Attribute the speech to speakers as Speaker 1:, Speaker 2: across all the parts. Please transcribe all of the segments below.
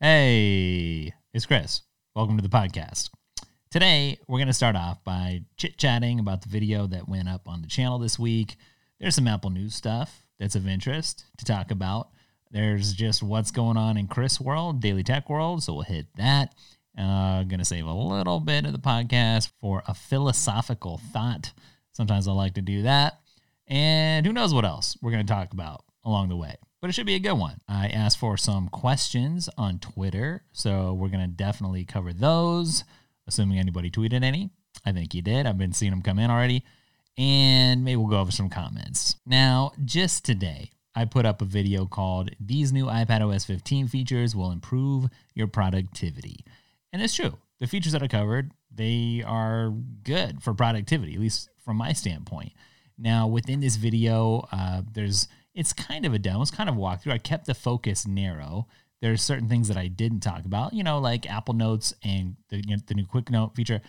Speaker 1: Hey, it's Chris. Welcome to the podcast. Today, we're going to start off by chit chatting about the video that went up on the channel this week. There's some Apple News stuff that's of interest to talk about. There's just what's going on in Chris World, Daily Tech World, so we'll hit that. Uh, going to save a little bit of the podcast for a philosophical thought. Sometimes I like to do that. And who knows what else we're going to talk about along the way but it should be a good one. I asked for some questions on Twitter, so we're going to definitely cover those, assuming anybody tweeted any. I think you did. I've been seeing them come in already. And maybe we'll go over some comments. Now, just today, I put up a video called These New iPad OS 15 Features Will Improve Your Productivity. And it's true. The features that I covered, they are good for productivity, at least from my standpoint. Now, within this video, uh, there's it's kind of a demo. It's kind of a walkthrough. I kept the focus narrow. There's certain things that I didn't talk about, you know, like Apple Notes and the, you know, the new Quick Note feature.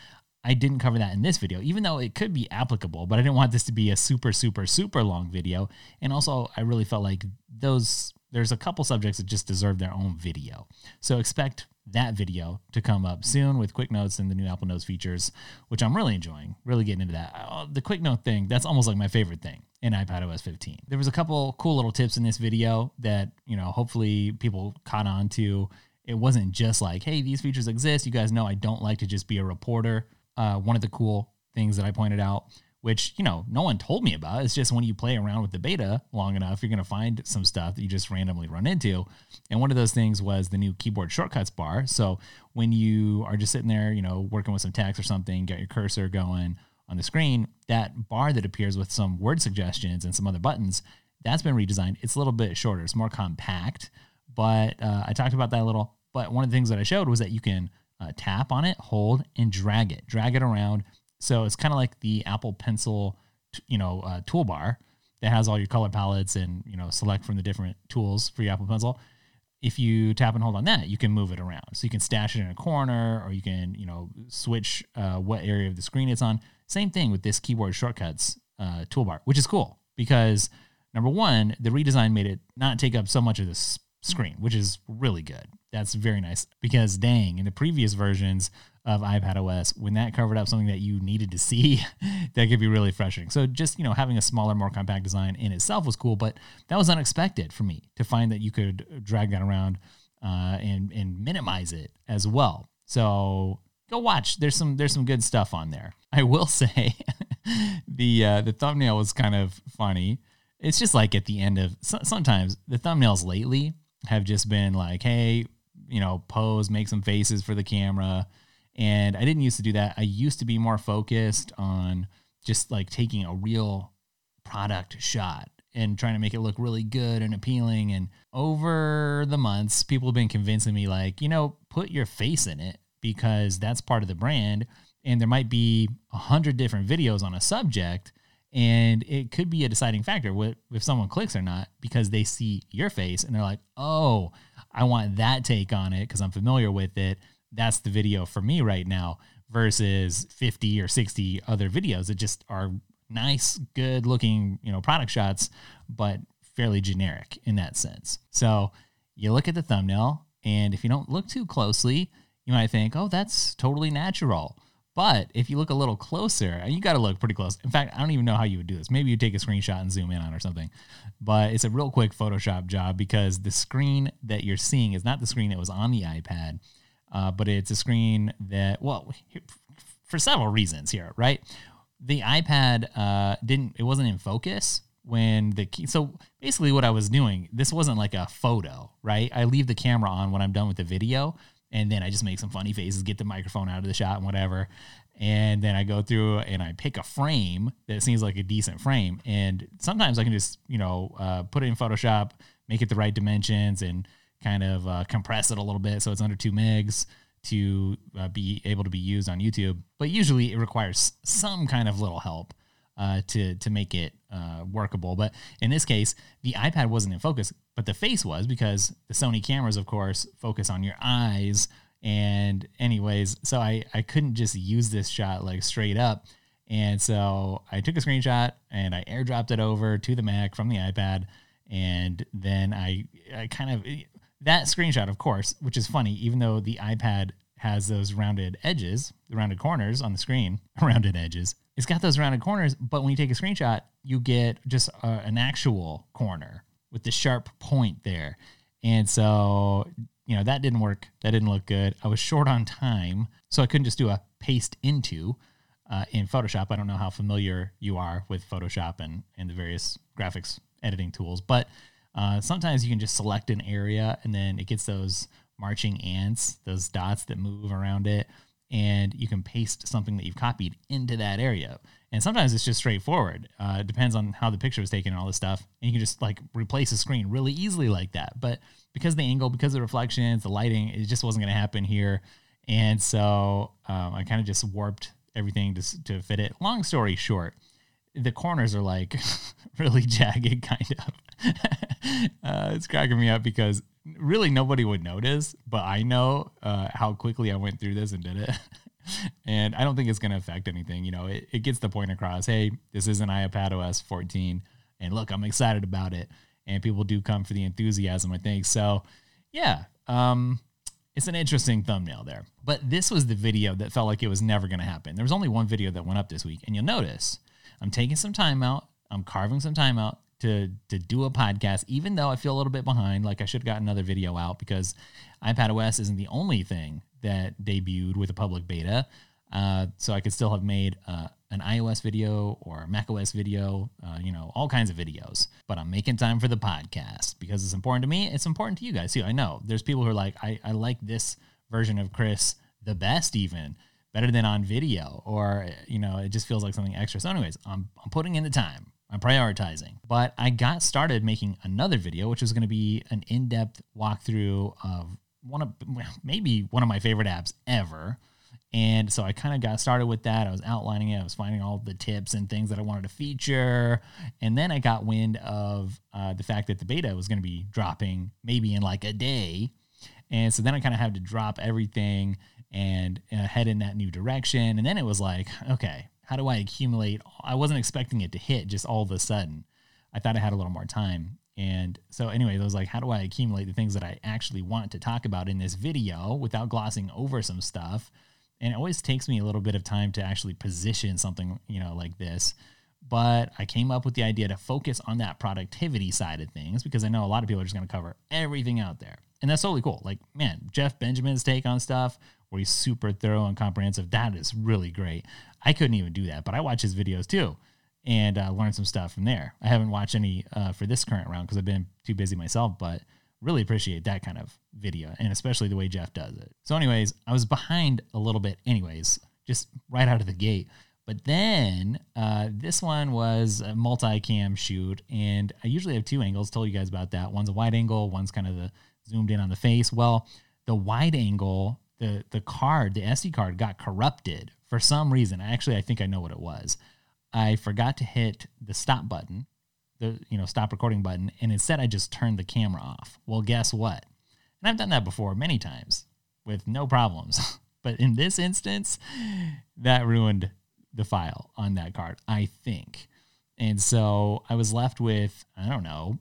Speaker 1: I didn't cover that in this video, even though it could be applicable, but I didn't want this to be a super, super, super long video. And also, I really felt like those, there's a couple subjects that just deserve their own video. So expect that video to come up soon with Quick Notes and the new Apple Notes features, which I'm really enjoying, really getting into that. Uh, the Quick Note thing, that's almost like my favorite thing in iPad OS 15. There was a couple cool little tips in this video that, you know, hopefully people caught on to. It wasn't just like, hey, these features exist. You guys know I don't like to just be a reporter. Uh, one of the cool things that I pointed out which you know no one told me about. It's just when you play around with the beta long enough, you're going to find some stuff that you just randomly run into. And one of those things was the new keyboard shortcuts bar. So when you are just sitting there, you know, working with some text or something, get your cursor going on the screen, that bar that appears with some word suggestions and some other buttons, that's been redesigned. It's a little bit shorter. It's more compact. But uh, I talked about that a little. But one of the things that I showed was that you can uh, tap on it, hold, and drag it, drag it around so it's kind of like the Apple Pencil, you know, uh, toolbar that has all your color palettes and you know select from the different tools for your Apple Pencil. If you tap and hold on that, you can move it around. So you can stash it in a corner, or you can you know switch uh, what area of the screen it's on. Same thing with this keyboard shortcuts uh, toolbar, which is cool because number one, the redesign made it not take up so much of the screen, which is really good. That's very nice because dang, in the previous versions of iPad OS, when that covered up something that you needed to see, that could be really frustrating. So just, you know, having a smaller, more compact design in itself was cool, but that was unexpected for me to find that you could drag that around uh, and and minimize it as well. So go watch. There's some there's some good stuff on there. I will say the uh, the thumbnail was kind of funny. It's just like at the end of sometimes the thumbnails lately have just been like, hey, you know, pose, make some faces for the camera. And I didn't used to do that. I used to be more focused on just like taking a real product shot and trying to make it look really good and appealing. And over the months, people have been convincing me, like, you know, put your face in it because that's part of the brand. And there might be a hundred different videos on a subject, and it could be a deciding factor if someone clicks or not because they see your face and they're like, oh, I want that take on it because I'm familiar with it. That's the video for me right now versus 50 or 60 other videos that just are nice, good looking, you know, product shots, but fairly generic in that sense. So you look at the thumbnail, and if you don't look too closely, you might think, oh, that's totally natural. But if you look a little closer, you got to look pretty close. In fact, I don't even know how you would do this. Maybe you take a screenshot and zoom in on or something. But it's a real quick Photoshop job because the screen that you're seeing is not the screen that was on the iPad, uh, but it's a screen that, well, for several reasons here, right? The iPad uh, didn't, it wasn't in focus when the key, so basically what I was doing, this wasn't like a photo, right? I leave the camera on when I'm done with the video and then I just make some funny faces, get the microphone out of the shot and whatever. And then I go through and I pick a frame that seems like a decent frame. And sometimes I can just, you know, uh, put it in Photoshop, make it the right dimensions, and kind of uh, compress it a little bit so it's under two megs to uh, be able to be used on YouTube. But usually it requires some kind of little help uh, to to make it uh, workable. But in this case, the iPad wasn't in focus, but the face was because the Sony cameras, of course, focus on your eyes. And anyways, so I I couldn't just use this shot like straight up. And so I took a screenshot and I airdropped it over to the Mac from the iPad. And then I, I kind of that screenshot, of course, which is funny, even though the iPad has those rounded edges, the rounded corners on the screen, rounded edges. It's got those rounded corners, but when you take a screenshot, you get just a, an actual corner with the sharp point there. And so, you know, that didn't work. That didn't look good. I was short on time, so I couldn't just do a paste into uh, in Photoshop. I don't know how familiar you are with Photoshop and, and the various graphics editing tools, but uh, sometimes you can just select an area and then it gets those marching ants, those dots that move around it, and you can paste something that you've copied into that area. And sometimes it's just straightforward. Uh, it depends on how the picture was taken and all this stuff. And you can just like replace a screen really easily like that. But because the angle, because the reflections, the lighting, it just wasn't going to happen here. And so um, I kind of just warped everything to, to fit it. Long story short, the corners are like really jagged, kind of. uh, it's cracking me up because really nobody would notice, but I know uh, how quickly I went through this and did it. and I don't think it's going to affect anything. You know, it, it gets the point across hey, this is an iPad OS 14. And look, I'm excited about it. And people do come for the enthusiasm, I think. So, yeah, um, it's an interesting thumbnail there. But this was the video that felt like it was never going to happen. There was only one video that went up this week. And you'll notice I'm taking some time out. I'm carving some time out to to do a podcast, even though I feel a little bit behind. Like I should have got another video out because iPad OS isn't the only thing that debuted with a public beta. Uh, so I could still have made uh, an iOS video or Mac OS video, uh, you know, all kinds of videos. But I'm making time for the podcast because it's important to me. It's important to you guys too. I know there's people who are like, I, I like this version of Chris the best, even better than on video, or you know, it just feels like something extra. So, anyways, I'm I'm putting in the time. I'm prioritizing. But I got started making another video, which was going to be an in-depth walkthrough of one of maybe one of my favorite apps ever. And so I kind of got started with that. I was outlining it. I was finding all the tips and things that I wanted to feature. And then I got wind of uh, the fact that the beta was going to be dropping maybe in like a day. And so then I kind of had to drop everything and uh, head in that new direction. And then it was like, okay, how do I accumulate? I wasn't expecting it to hit just all of a sudden. I thought I had a little more time. And so, anyway, I was like, how do I accumulate the things that I actually want to talk about in this video without glossing over some stuff? And it always takes me a little bit of time to actually position something, you know, like this. But I came up with the idea to focus on that productivity side of things because I know a lot of people are just going to cover everything out there. And that's totally cool. Like, man, Jeff Benjamin's take on stuff where he's super thorough and comprehensive, that is really great. I couldn't even do that, but I watch his videos too and uh, learn some stuff from there. I haven't watched any uh, for this current round because I've been too busy myself, but really appreciate that kind of video and especially the way Jeff does it. So, anyways, I was behind a little bit, anyways, just right out of the gate. But then uh, this one was a multi-cam shoot, and I usually have two angles. Told you guys about that. One's a wide angle, one's kind of the zoomed in on the face. Well, the wide angle, the the card, the SD card got corrupted for some reason. Actually, I think I know what it was. I forgot to hit the stop button, the you know stop recording button, and instead I just turned the camera off. Well, guess what? And I've done that before many times with no problems. but in this instance, that ruined the file on that card, I think. And so I was left with, I don't know,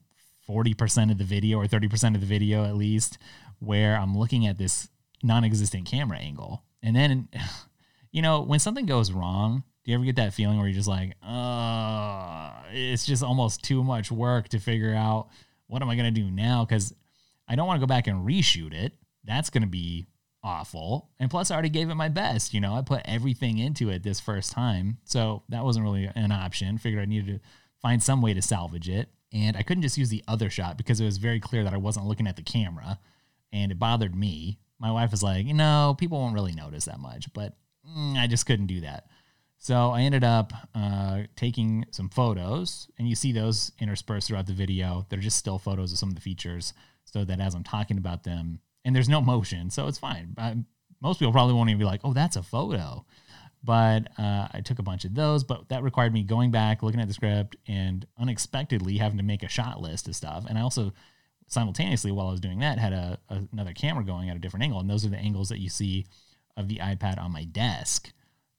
Speaker 1: 40% of the video or 30% of the video at least, where I'm looking at this non existent camera angle. And then you know, when something goes wrong, do you ever get that feeling where you're just like, uh, it's just almost too much work to figure out what am I going to do now? Because I don't want to go back and reshoot it. That's going to be awful. And plus, I already gave it my best. You know, I put everything into it this first time. So that wasn't really an option. Figured I needed to find some way to salvage it. And I couldn't just use the other shot because it was very clear that I wasn't looking at the camera and it bothered me. My wife was like, you know, people won't really notice that much. But mm, I just couldn't do that. So I ended up uh, taking some photos, and you see those interspersed throughout the video. They're just still photos of some of the features, so that as I'm talking about them, and there's no motion, so it's fine. I, most people probably won't even be like, "Oh, that's a photo," but uh, I took a bunch of those. But that required me going back, looking at the script, and unexpectedly having to make a shot list of stuff. And I also simultaneously, while I was doing that, had a, a another camera going at a different angle, and those are the angles that you see of the iPad on my desk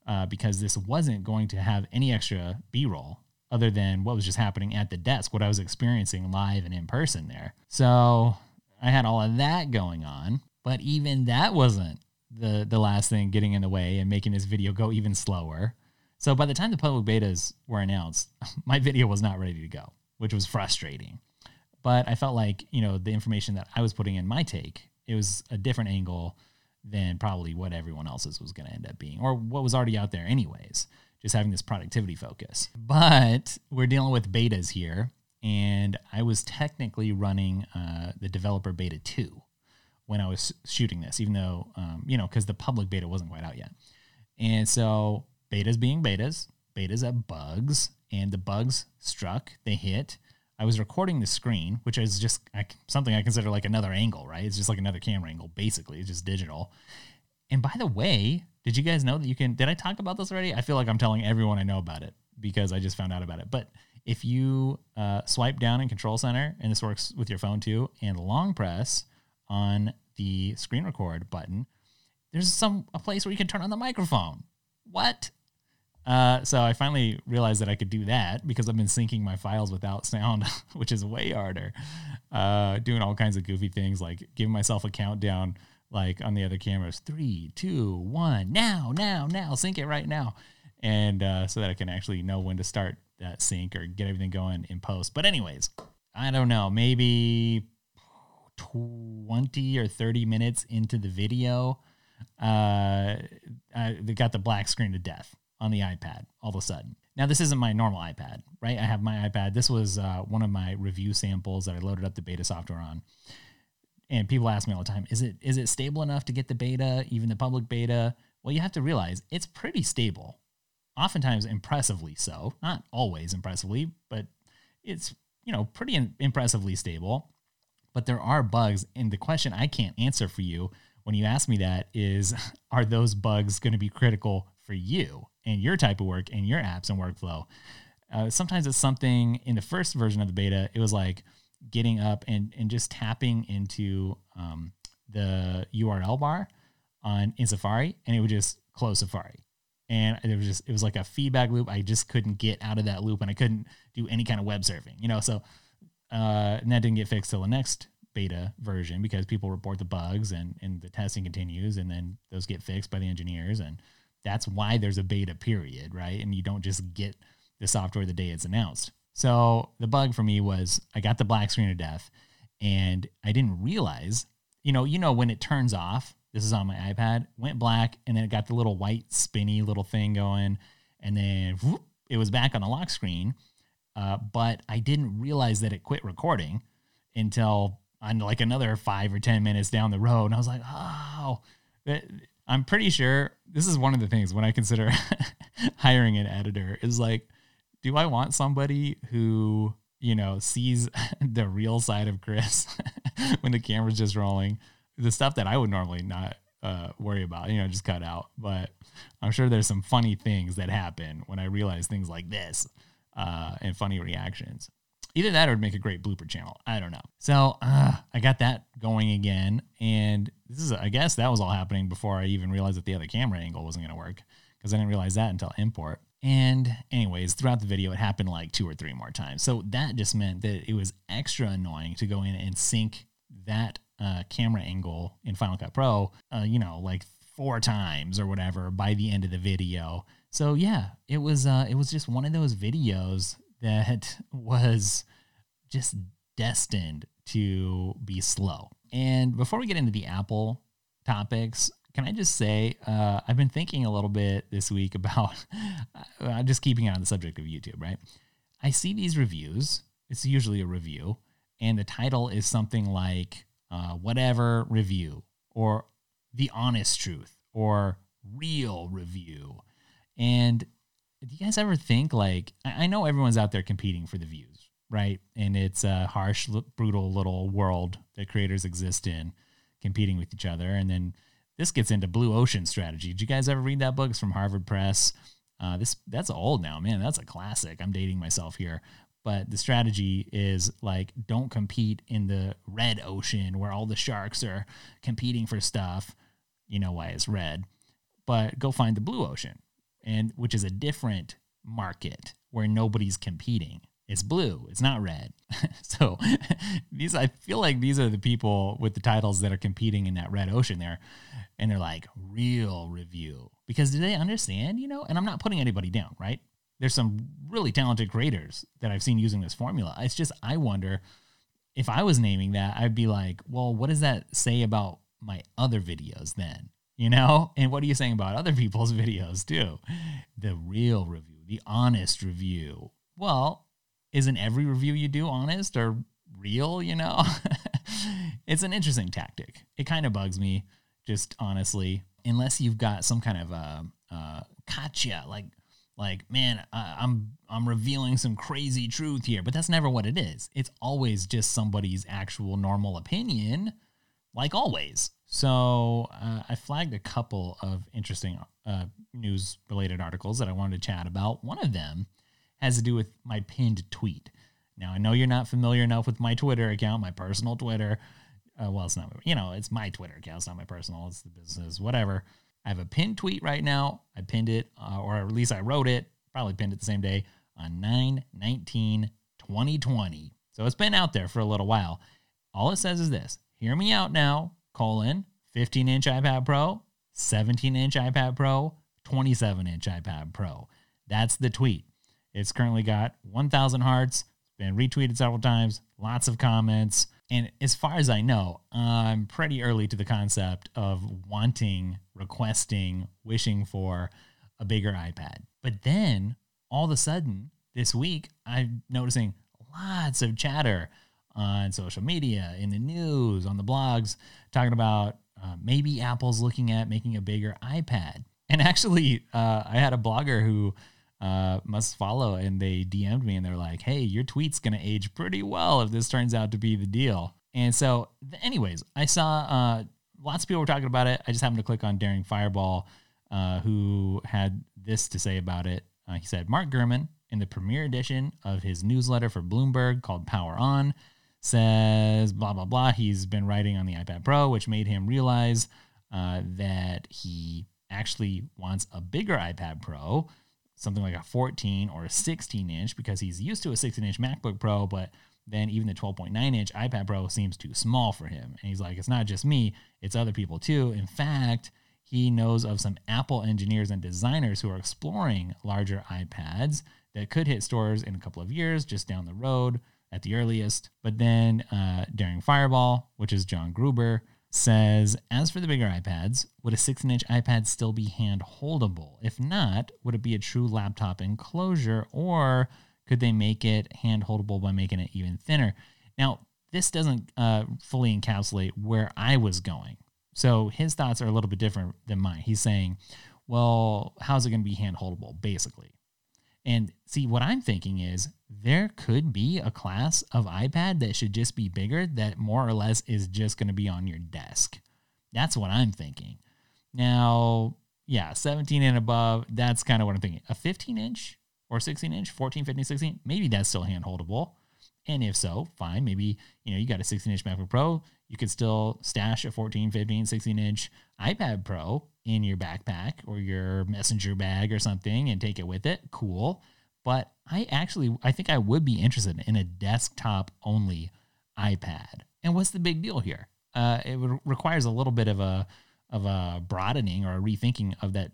Speaker 1: uh, because this wasn't going to have any extra B roll other than what was just happening at the desk, what I was experiencing live and in person there. So I had all of that going on, but even that wasn't the the last thing getting in the way and making this video go even slower. So by the time the public betas were announced, my video was not ready to go, which was frustrating. But I felt like, you know, the information that I was putting in my take, it was a different angle than probably what everyone else's was going to end up being or what was already out there anyways, just having this productivity focus. But we're dealing with betas here and I was technically running uh, the developer beta 2 when I was shooting this, even though, um, you know, because the public beta wasn't quite out yet. And so betas being betas, betas have bugs, and the bugs struck, they hit. I was recording the screen, which is just something I consider like another angle, right? It's just like another camera angle, basically. It's just digital. And by the way, did you guys know that you can? Did I talk about this already? I feel like I'm telling everyone I know about it because I just found out about it. But if you uh, swipe down in Control Center, and this works with your phone too, and long press on the screen record button, there's some a place where you can turn on the microphone. What? Uh, so I finally realized that I could do that because I've been syncing my files without sound, which is way harder. Uh, doing all kinds of goofy things like giving myself a countdown, like on the other cameras, three, two, one, now, now, now, sync it right now, and uh, so that I can actually know when to start that sync or get everything going in post. But anyways, I don't know, maybe 20 or 30 minutes into the video, uh, I, they got the black screen to death on the iPad all of a sudden. Now, this isn't my normal iPad, right? I have my iPad. This was uh, one of my review samples that I loaded up the beta software on. And people ask me all the time, is it is it stable enough to get the beta, even the public beta? Well, you have to realize it's pretty stable. Oftentimes impressively so. Not always impressively, but it's, you know, pretty impressively stable but there are bugs. And the question I can't answer for you when you ask me that is are those bugs going to be critical for you and your type of work and your apps and workflow? Uh, sometimes it's something in the first version of the beta, it was like getting up and, and just tapping into um, the URL bar on in Safari and it would just close Safari. And it was just it was like a feedback loop. I just couldn't get out of that loop and I couldn't do any kind of web surfing, you know. So uh, and that didn't get fixed till the next beta version because people report the bugs and, and the testing continues and then those get fixed by the engineers and that's why there's a beta period right and you don't just get the software the day it's announced so the bug for me was i got the black screen of death and i didn't realize you know you know when it turns off this is on my ipad went black and then it got the little white spinny little thing going and then whoop, it was back on the lock screen uh, but I didn't realize that it quit recording until on like another five or 10 minutes down the road. And I was like, oh, I'm pretty sure this is one of the things when I consider hiring an editor is like, do I want somebody who, you know, sees the real side of Chris when the camera's just rolling? The stuff that I would normally not uh, worry about, you know, just cut out. But I'm sure there's some funny things that happen when I realize things like this uh, and funny reactions. Either that or it'd make a great blooper channel. I don't know. So uh, I got that going again, and this is I guess that was all happening before I even realized that the other camera angle wasn't going to work because I didn't realize that until import. And anyways, throughout the video, it happened like two or three more times. So that just meant that it was extra annoying to go in and sync that uh, camera angle in Final Cut Pro, uh, you know, like four times or whatever by the end of the video. So yeah, it was uh, it was just one of those videos that was just destined to be slow. And before we get into the Apple topics, can I just say uh, I've been thinking a little bit this week about uh, just keeping on the subject of YouTube, right? I see these reviews. It's usually a review, and the title is something like uh, "whatever review" or "the honest truth" or "real review." And do you guys ever think like I know everyone's out there competing for the views, right? And it's a harsh, brutal little world that creators exist in, competing with each other. And then this gets into blue ocean strategy. Did you guys ever read that book? It's from Harvard Press. Uh, this that's old now, man. That's a classic. I'm dating myself here, but the strategy is like don't compete in the red ocean where all the sharks are competing for stuff. You know why it's red, but go find the blue ocean and which is a different market where nobody's competing. It's blue. It's not red. so these, I feel like these are the people with the titles that are competing in that red ocean there. And they're like, real review. Because do they understand, you know? And I'm not putting anybody down, right? There's some really talented creators that I've seen using this formula. It's just, I wonder if I was naming that, I'd be like, well, what does that say about my other videos then? You know? And what are you saying about other people's videos too? The real review, the honest review. Well, isn't every review you do honest or real, you know? it's an interesting tactic. It kind of bugs me, just honestly, unless you've got some kind of a, uh, gotcha, like like man i'm i'm revealing some crazy truth here but that's never what it is it's always just somebody's actual normal opinion like always so uh, i flagged a couple of interesting uh, news related articles that i wanted to chat about one of them has to do with my pinned tweet now i know you're not familiar enough with my twitter account my personal twitter uh, well it's not you know it's my twitter account it's not my personal it's the business whatever I have a pinned tweet right now. I pinned it, uh, or at least I wrote it, probably pinned it the same day on 9 19 2020. So it's been out there for a little while. All it says is this hear me out now, colon, 15 inch iPad Pro, 17 inch iPad Pro, 27 inch iPad Pro. That's the tweet. It's currently got 1,000 hearts, it's been retweeted several times, lots of comments. And as far as I know, I'm pretty early to the concept of wanting, requesting, wishing for a bigger iPad. But then all of a sudden this week, I'm noticing lots of chatter on social media, in the news, on the blogs, talking about uh, maybe Apple's looking at making a bigger iPad. And actually, uh, I had a blogger who uh, must follow, and they DM'd me and they're like, "Hey, your tweet's gonna age pretty well if this turns out to be the deal." And so, anyways, I saw uh, lots of people were talking about it. I just happened to click on Daring Fireball, uh, who had this to say about it. Uh, he said, "Mark Gurman, in the premiere edition of his newsletter for Bloomberg called Power On." Says blah blah blah. He's been writing on the iPad Pro, which made him realize uh, that he actually wants a bigger iPad Pro, something like a 14 or a 16 inch because he's used to a 16 inch MacBook Pro, but then even the 12.9 inch iPad Pro seems too small for him. And he's like, it's not just me, it's other people too. In fact, he knows of some Apple engineers and designers who are exploring larger iPads that could hit stores in a couple of years, just down the road at the earliest. But then uh, Daring Fireball, which is John Gruber, says, as for the bigger iPads, would a 16 inch iPad still be hand holdable? If not, would it be a true laptop enclosure or could they make it hand holdable by making it even thinner? Now, this doesn't uh, fully encapsulate where I was going. So his thoughts are a little bit different than mine. He's saying, well, how's it going to be hand holdable, basically? And see, what I'm thinking is there could be a class of iPad that should just be bigger, that more or less is just going to be on your desk. That's what I'm thinking. Now, yeah, 17 and above, that's kind of what I'm thinking. A 15 inch or 16 inch, 14, 15, 16, maybe that's still hand holdable. And if so, fine. Maybe, you know, you got a 16 inch MacBook Pro, you could still stash a 14, 15, 16 inch iPad Pro in your backpack or your messenger bag or something and take it with it. Cool. But I actually, I think I would be interested in a desktop only iPad. And what's the big deal here? Uh, it requires a little bit of a of a broadening or a rethinking of that,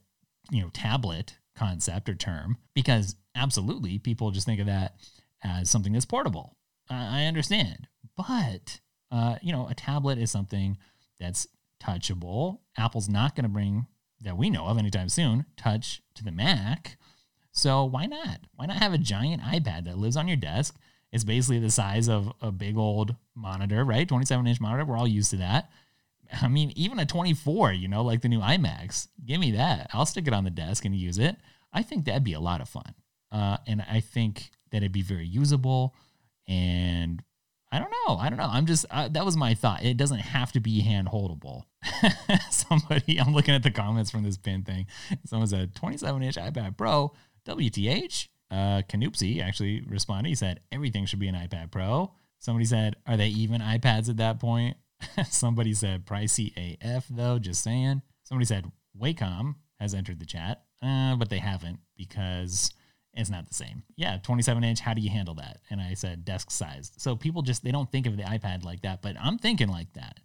Speaker 1: you know, tablet concept or term because absolutely people just think of that as something that's portable. I understand, but uh, you know, a tablet is something that's touchable. Apple's not going to bring that we know of anytime soon touch to the Mac. So why not? Why not have a giant iPad that lives on your desk? It's basically the size of a big old monitor, right? 27 inch monitor. We're all used to that. I mean, even a 24, you know, like the new iMacs. Give me that. I'll stick it on the desk and use it. I think that'd be a lot of fun. Uh, and I think that it'd be very usable and I don't know. I don't know. I'm just uh, that was my thought. It doesn't have to be hand holdable. Somebody, I'm looking at the comments from this pin thing. Someone said 27 inch iPad Pro, WTH. Uh, Canoopsy actually responded. He said everything should be an iPad Pro. Somebody said, are they even iPads at that point? Somebody said pricey AF though. Just saying. Somebody said Wacom has entered the chat, uh, but they haven't because It's not the same. Yeah, 27 inch, how do you handle that? And I said desk sized. So people just, they don't think of the iPad like that, but I'm thinking like that.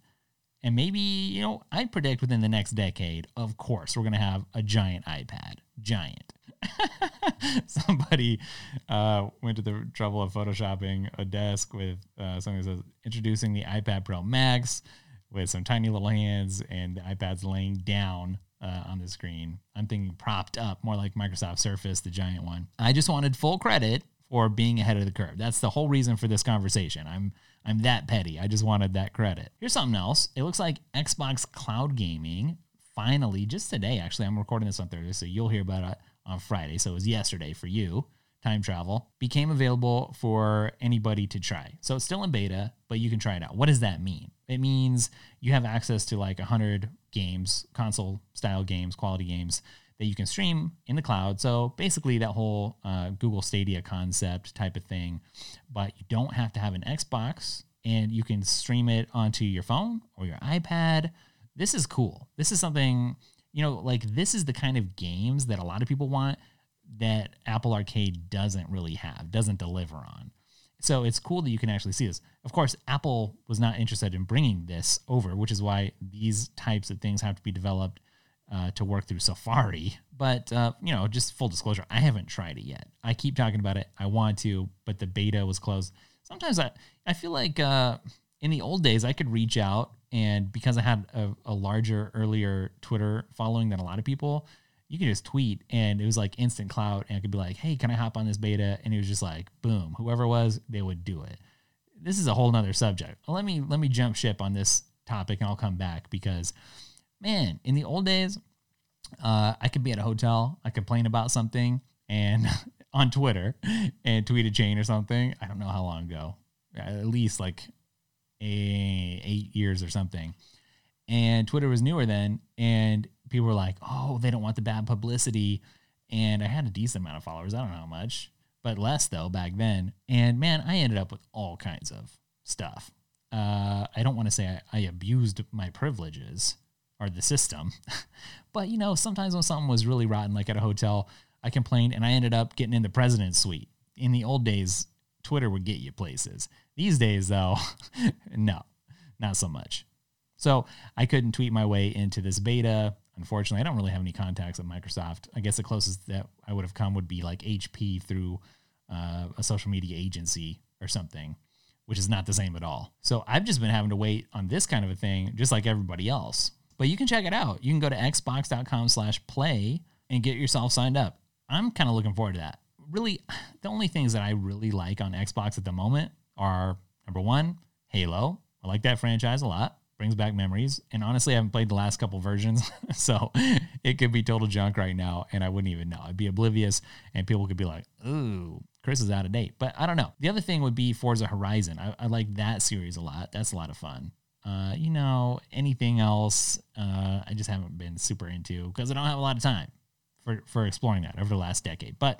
Speaker 1: And maybe, you know, I predict within the next decade, of course, we're going to have a giant iPad. Giant. Somebody uh, went to the trouble of photoshopping a desk with uh, something that says introducing the iPad Pro Max with some tiny little hands and the iPad's laying down uh, on the screen. I'm thinking propped up, more like Microsoft Surface, the giant one. I just wanted full credit for being ahead of the curve. That's the whole reason for this conversation. I'm I'm that petty. I just wanted that credit. Here's something else. It looks like Xbox Cloud Gaming finally, just today, actually, I'm recording this on Thursday, so you'll hear about it on Friday. So it was yesterday for you. Time travel became available for anybody to try. So it's still in beta, but you can try it out. What does that mean? It means you have access to like 100 games, console style games, quality games that you can stream in the cloud. So basically, that whole uh, Google Stadia concept type of thing, but you don't have to have an Xbox and you can stream it onto your phone or your iPad. This is cool. This is something, you know, like this is the kind of games that a lot of people want that Apple Arcade doesn't really have, doesn't deliver on. So it's cool that you can actually see this. Of course, Apple was not interested in bringing this over, which is why these types of things have to be developed uh, to work through Safari. But, uh, you know, just full disclosure, I haven't tried it yet. I keep talking about it. I want to, but the beta was closed. Sometimes I, I feel like uh, in the old days, I could reach out, and because I had a, a larger, earlier Twitter following than a lot of people, you could just tweet and it was like instant clout and it could be like, hey, can I hop on this beta? And it was just like, boom, whoever was, they would do it. This is a whole nother subject. Let me let me jump ship on this topic and I'll come back because man, in the old days, uh, I could be at a hotel, I complain about something and on Twitter and tweet a chain or something. I don't know how long ago, at least like eight years or something. And Twitter was newer then, and people were like, "Oh, they don't want the bad publicity." And I had a decent amount of followers. I don't know how much, but less though back then. And man, I ended up with all kinds of stuff. Uh, I don't want to say I, I abused my privileges or the system, but you know, sometimes when something was really rotten, like at a hotel, I complained and I ended up getting in the president's suite. In the old days, Twitter would get you places. These days, though, no, not so much. So I couldn't tweet my way into this beta. Unfortunately, I don't really have any contacts at Microsoft. I guess the closest that I would have come would be like HP through uh, a social media agency or something, which is not the same at all. So I've just been having to wait on this kind of a thing, just like everybody else. But you can check it out. You can go to xbox.com slash play and get yourself signed up. I'm kind of looking forward to that. Really, the only things that I really like on Xbox at the moment are number one, Halo. I like that franchise a lot brings back memories. And honestly, I haven't played the last couple versions, so it could be total junk right now, and I wouldn't even know. I'd be oblivious, and people could be like, "Ooh, Chris is out of date." But I don't know. The other thing would be Forza Horizon. I, I like that series a lot. That's a lot of fun. Uh, you know, anything else, uh, I just haven't been super into because I don't have a lot of time for for exploring that over the last decade. But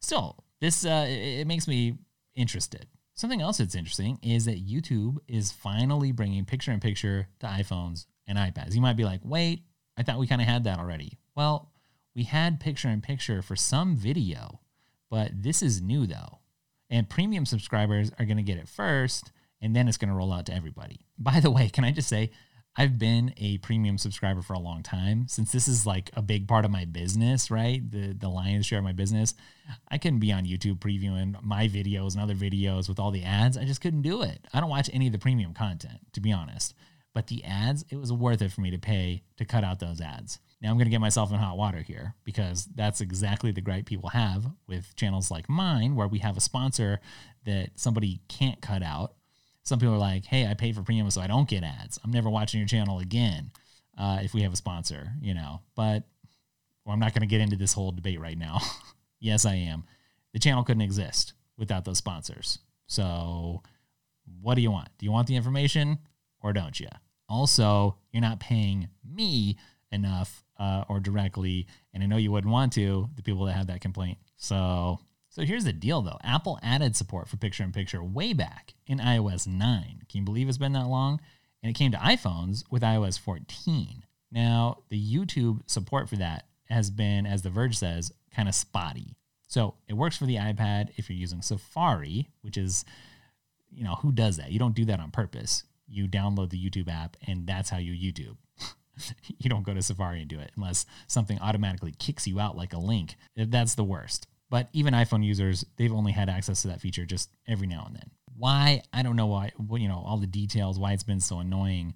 Speaker 1: still, this uh, it, it makes me interested. Something else that's interesting is that YouTube is finally bringing picture in picture to iPhones and iPads. You might be like, wait, I thought we kind of had that already. Well, we had picture in picture for some video, but this is new though. And premium subscribers are going to get it first, and then it's going to roll out to everybody. By the way, can I just say, I've been a premium subscriber for a long time since this is like a big part of my business, right? The the lion's share of my business. I couldn't be on YouTube previewing my videos and other videos with all the ads. I just couldn't do it. I don't watch any of the premium content, to be honest. But the ads, it was worth it for me to pay to cut out those ads. Now I'm going to get myself in hot water here because that's exactly the gripe people have with channels like mine where we have a sponsor that somebody can't cut out some people are like, hey, I pay for premium so I don't get ads. I'm never watching your channel again uh, if we have a sponsor, you know. But well, I'm not going to get into this whole debate right now. yes, I am. The channel couldn't exist without those sponsors. So, what do you want? Do you want the information or don't you? Also, you're not paying me enough uh, or directly, and I know you wouldn't want to, the people that have that complaint. So, so here's the deal though Apple added support for picture in picture way back in iOS 9. Can you believe it's been that long? And it came to iPhones with iOS 14. Now, the YouTube support for that has been, as The Verge says, kind of spotty. So it works for the iPad if you're using Safari, which is, you know, who does that? You don't do that on purpose. You download the YouTube app and that's how you YouTube. you don't go to Safari and do it unless something automatically kicks you out like a link. That's the worst. But even iPhone users, they've only had access to that feature just every now and then. Why? I don't know why, you know, all the details, why it's been so annoying.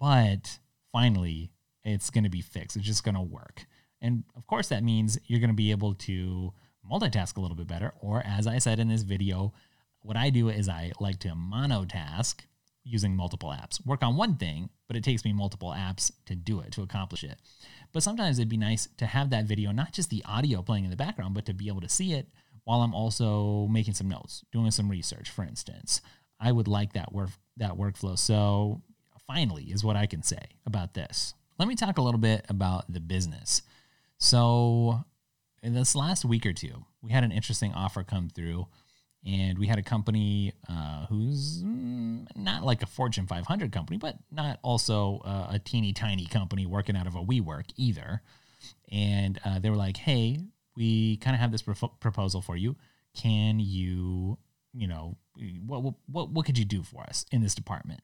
Speaker 1: But finally, it's going to be fixed. It's just going to work. And of course, that means you're going to be able to multitask a little bit better. Or, as I said in this video, what I do is I like to monotask using multiple apps. Work on one thing, but it takes me multiple apps to do it, to accomplish it. But sometimes it'd be nice to have that video, not just the audio playing in the background, but to be able to see it while I'm also making some notes, doing some research, for instance. I would like that work that workflow. So finally is what I can say about this. Let me talk a little bit about the business. So in this last week or two, we had an interesting offer come through and we had a company uh, who's mm, not like a Fortune 500 company, but not also uh, a teeny tiny company working out of a WeWork either. And uh, they were like, "Hey, we kind of have this pro- proposal for you. Can you, you know, what what what could you do for us in this department?"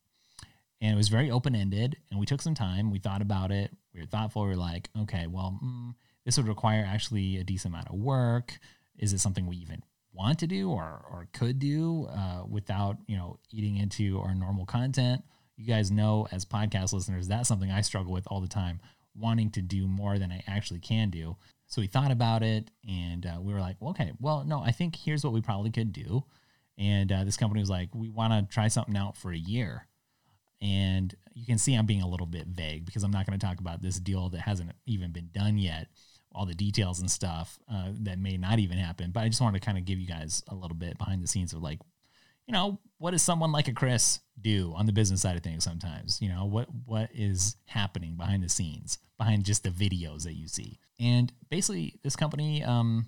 Speaker 1: And it was very open ended, and we took some time. We thought about it. We were thoughtful. We were like, "Okay, well, mm, this would require actually a decent amount of work." Is it something we even want to do or or could do uh, without you know eating into our normal content. You guys know as podcast listeners that's something I struggle with all the time, wanting to do more than I actually can do. So we thought about it and uh, we were like, well, okay, well, no, I think here's what we probably could do. And uh, this company was like, we want to try something out for a year. And you can see I'm being a little bit vague because I'm not going to talk about this deal that hasn't even been done yet all the details and stuff uh, that may not even happen. But I just wanted to kind of give you guys a little bit behind the scenes of like, you know, what does someone like a Chris do on the business side of things sometimes? You know, what what is happening behind the scenes, behind just the videos that you see. And basically, this company, um,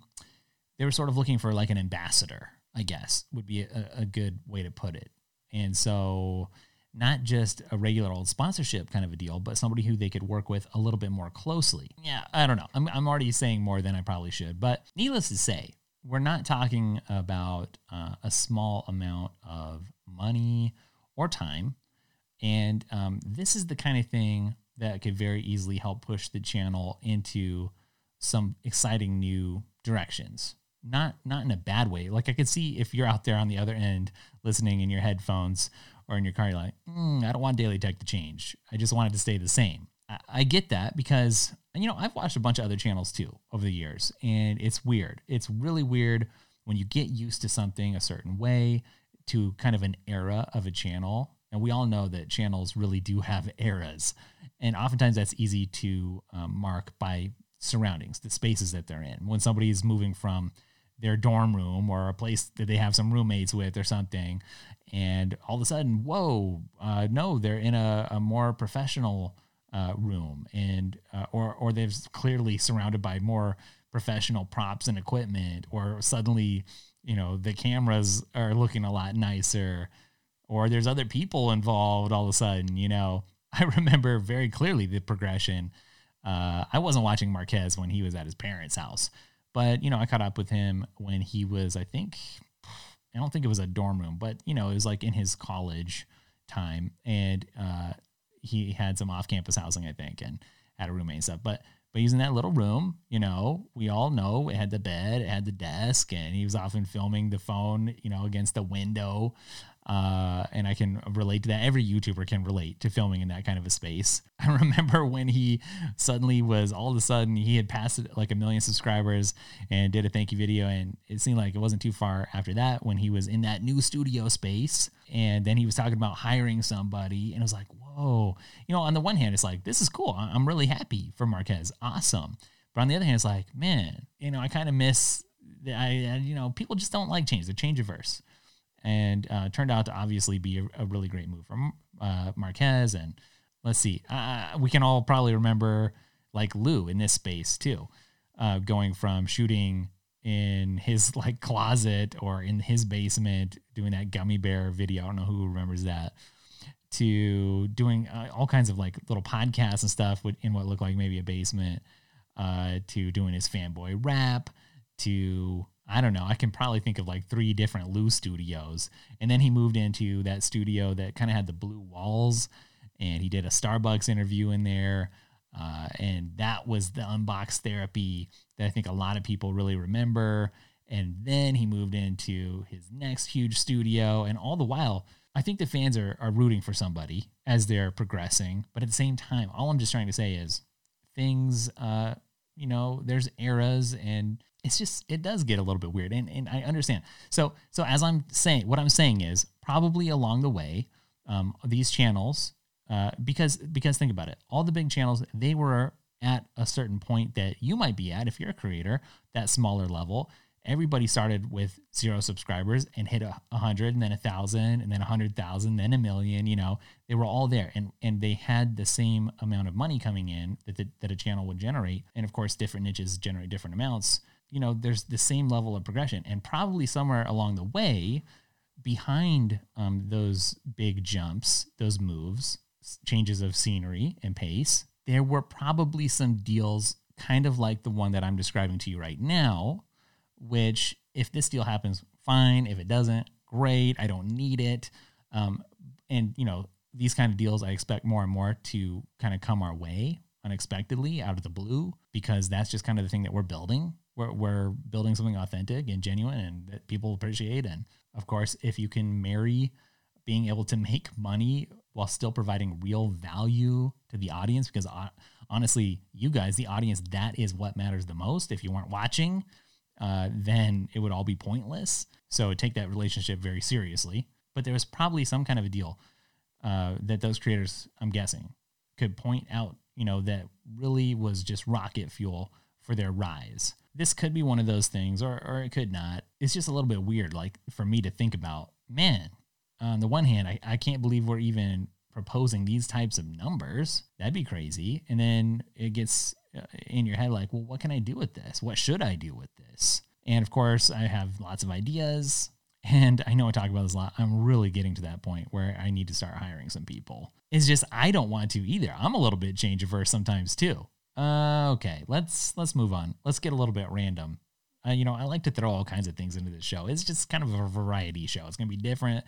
Speaker 1: they were sort of looking for like an ambassador, I guess, would be a, a good way to put it. And so not just a regular old sponsorship kind of a deal, but somebody who they could work with a little bit more closely. Yeah, I don't know. I'm, I'm already saying more than I probably should, but needless to say, we're not talking about uh, a small amount of money or time. And um, this is the kind of thing that could very easily help push the channel into some exciting new directions. Not not in a bad way. Like I could see if you're out there on the other end listening in your headphones or in your car, you're like, mm, I don't want daily tech to change. I just want it to stay the same. I, I get that because, you know, I've watched a bunch of other channels too over the years, and it's weird. It's really weird when you get used to something a certain way to kind of an era of a channel. And we all know that channels really do have eras. And oftentimes that's easy to um, mark by surroundings, the spaces that they're in. When somebody is moving from their dorm room or a place that they have some roommates with or something, and all of a sudden, whoa, uh, no, they're in a, a more professional uh, room, and uh, or or they're clearly surrounded by more professional props and equipment, or suddenly, you know, the cameras are looking a lot nicer, or there's other people involved all of a sudden. You know, I remember very clearly the progression. Uh, I wasn't watching Marques when he was at his parents' house, but you know, I caught up with him when he was, I think, I don't think it was a dorm room, but you know, it was like in his college time, and uh, he had some off-campus housing, I think, and had a roommate and stuff. But but he's in that little room, you know, we all know it had the bed, it had the desk, and he was often filming the phone, you know, against the window. Uh, and I can relate to that. Every YouTuber can relate to filming in that kind of a space. I remember when he suddenly was all of a sudden he had passed like a million subscribers and did a thank you video, and it seemed like it wasn't too far after that when he was in that new studio space, and then he was talking about hiring somebody, and it was like, whoa, you know. On the one hand, it's like this is cool. I'm really happy for Marques, awesome. But on the other hand, it's like, man, you know, I kind of miss. I, you know, people just don't like change. They're change averse and uh, turned out to obviously be a, a really great move from uh, Marques. And let's see, uh, we can all probably remember like Lew in this space too, uh, going from shooting in his like closet or in his basement, doing that gummy bear video. I don't know who remembers that. To doing uh, all kinds of like little podcasts and stuff in what looked like maybe a basement, uh, to doing his fanboy rap, to I don't know. I can probably think of like three different Lew studios. And then he moved into that studio that kind of had the blue walls and he did a Starbucks interview in there. Uh, and that was the unbox therapy that I think a lot of people really remember. And then he moved into his next huge studio. And all the while, I think the fans are, are rooting for somebody as they're progressing. But at the same time, all I'm just trying to say is things, uh, you know, there's eras and it's just, it does get a little bit weird. And, and I understand. So, so as I'm saying, what I'm saying is probably along the way, um, these channels, uh, because, because think about it, all the big channels, they were at a certain point that you might be at if you're a creator, that smaller level everybody started with zero subscribers and hit a, a hundred and then a thousand and then a hundred thousand, then a million, you know, they were all there and, and they had the same amount of money coming in that, the, that a channel would generate. And of course, different niches generate different amounts. You know, there's the same level of progression and probably somewhere along the way behind um, those big jumps, those moves, changes of scenery and pace, there were probably some deals kind of like the one that I'm describing to you right now which if this deal happens, fine. If it doesn't, great. I don't need it. Um, and you know, these kind of deals, I expect more and more to kind of come our way unexpectedly out of the blue because that's just kind of the thing that we're building. We're, we're building something authentic and genuine and that people appreciate. And of course, if you can marry being able to make money while still providing real value to the audience, because honestly, you guys, the audience, that is what matters the most. If you weren't watching, uh, then it would all be pointless. So take that relationship very seriously. But there was probably some kind of a deal uh, that those creators, I'm guessing, could point out, you know, that really was just rocket fuel for their rise. This could be one of those things, or, or it could not. It's just a little bit weird, like for me to think about. Man, on the one hand, I, I can't believe we're even proposing these types of numbers. That'd be crazy. And then it gets in your head like, well, what can I do with this? What should I do with this? And of course, I have lots of ideas. And I know I talk about this a lot. I'm really getting to that point where I need to start hiring some people. It's just I don't want to either. I'm a little bit change averse sometimes too. Uh, okay, let's let's move on. Let's get a little bit random. Uh, you know, I like to throw all kinds of things into this show. It's just kind of a variety show. It's going to be different,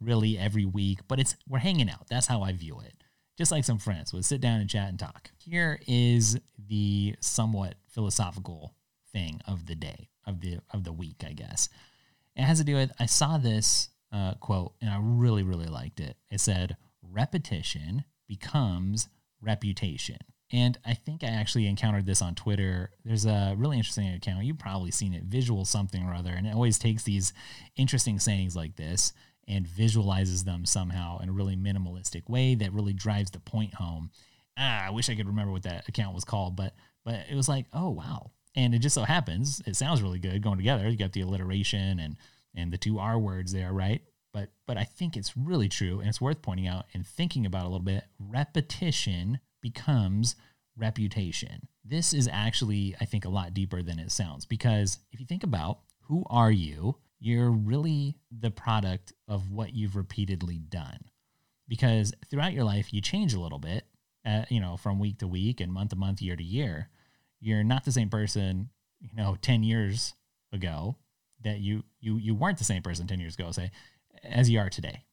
Speaker 1: really, every week. But it's we're hanging out. That's how I view it just like some friends would sit down and chat and talk. Here is the somewhat philosophical thing of the day, of the of the week, I guess. It has to do with I saw this uh, quote and I really really liked it. It said, "Repetition becomes reputation." And I think I actually encountered this on Twitter. There's a really interesting account. You've probably seen it, visual something or other. And it always takes these interesting sayings like this and visualizes them somehow in a really minimalistic way that really drives the point home. Ah, I wish I could remember what that account was called, but but it was like, oh wow. And it just so happens, it sounds really good going together. You got the alliteration and and the two R words there, right? But but I think it's really true and it's worth pointing out and thinking about a little bit. Repetition becomes reputation. This is actually, I think, a lot deeper than it sounds because if you think about who are you you're really the product of what you've repeatedly done. Because throughout your life, you change a little bit, uh, you know, from week to week and month to month, year to year. You're not the same person, you know, 10 years ago that you, you, you weren't the same person 10 years ago, say, as you are today.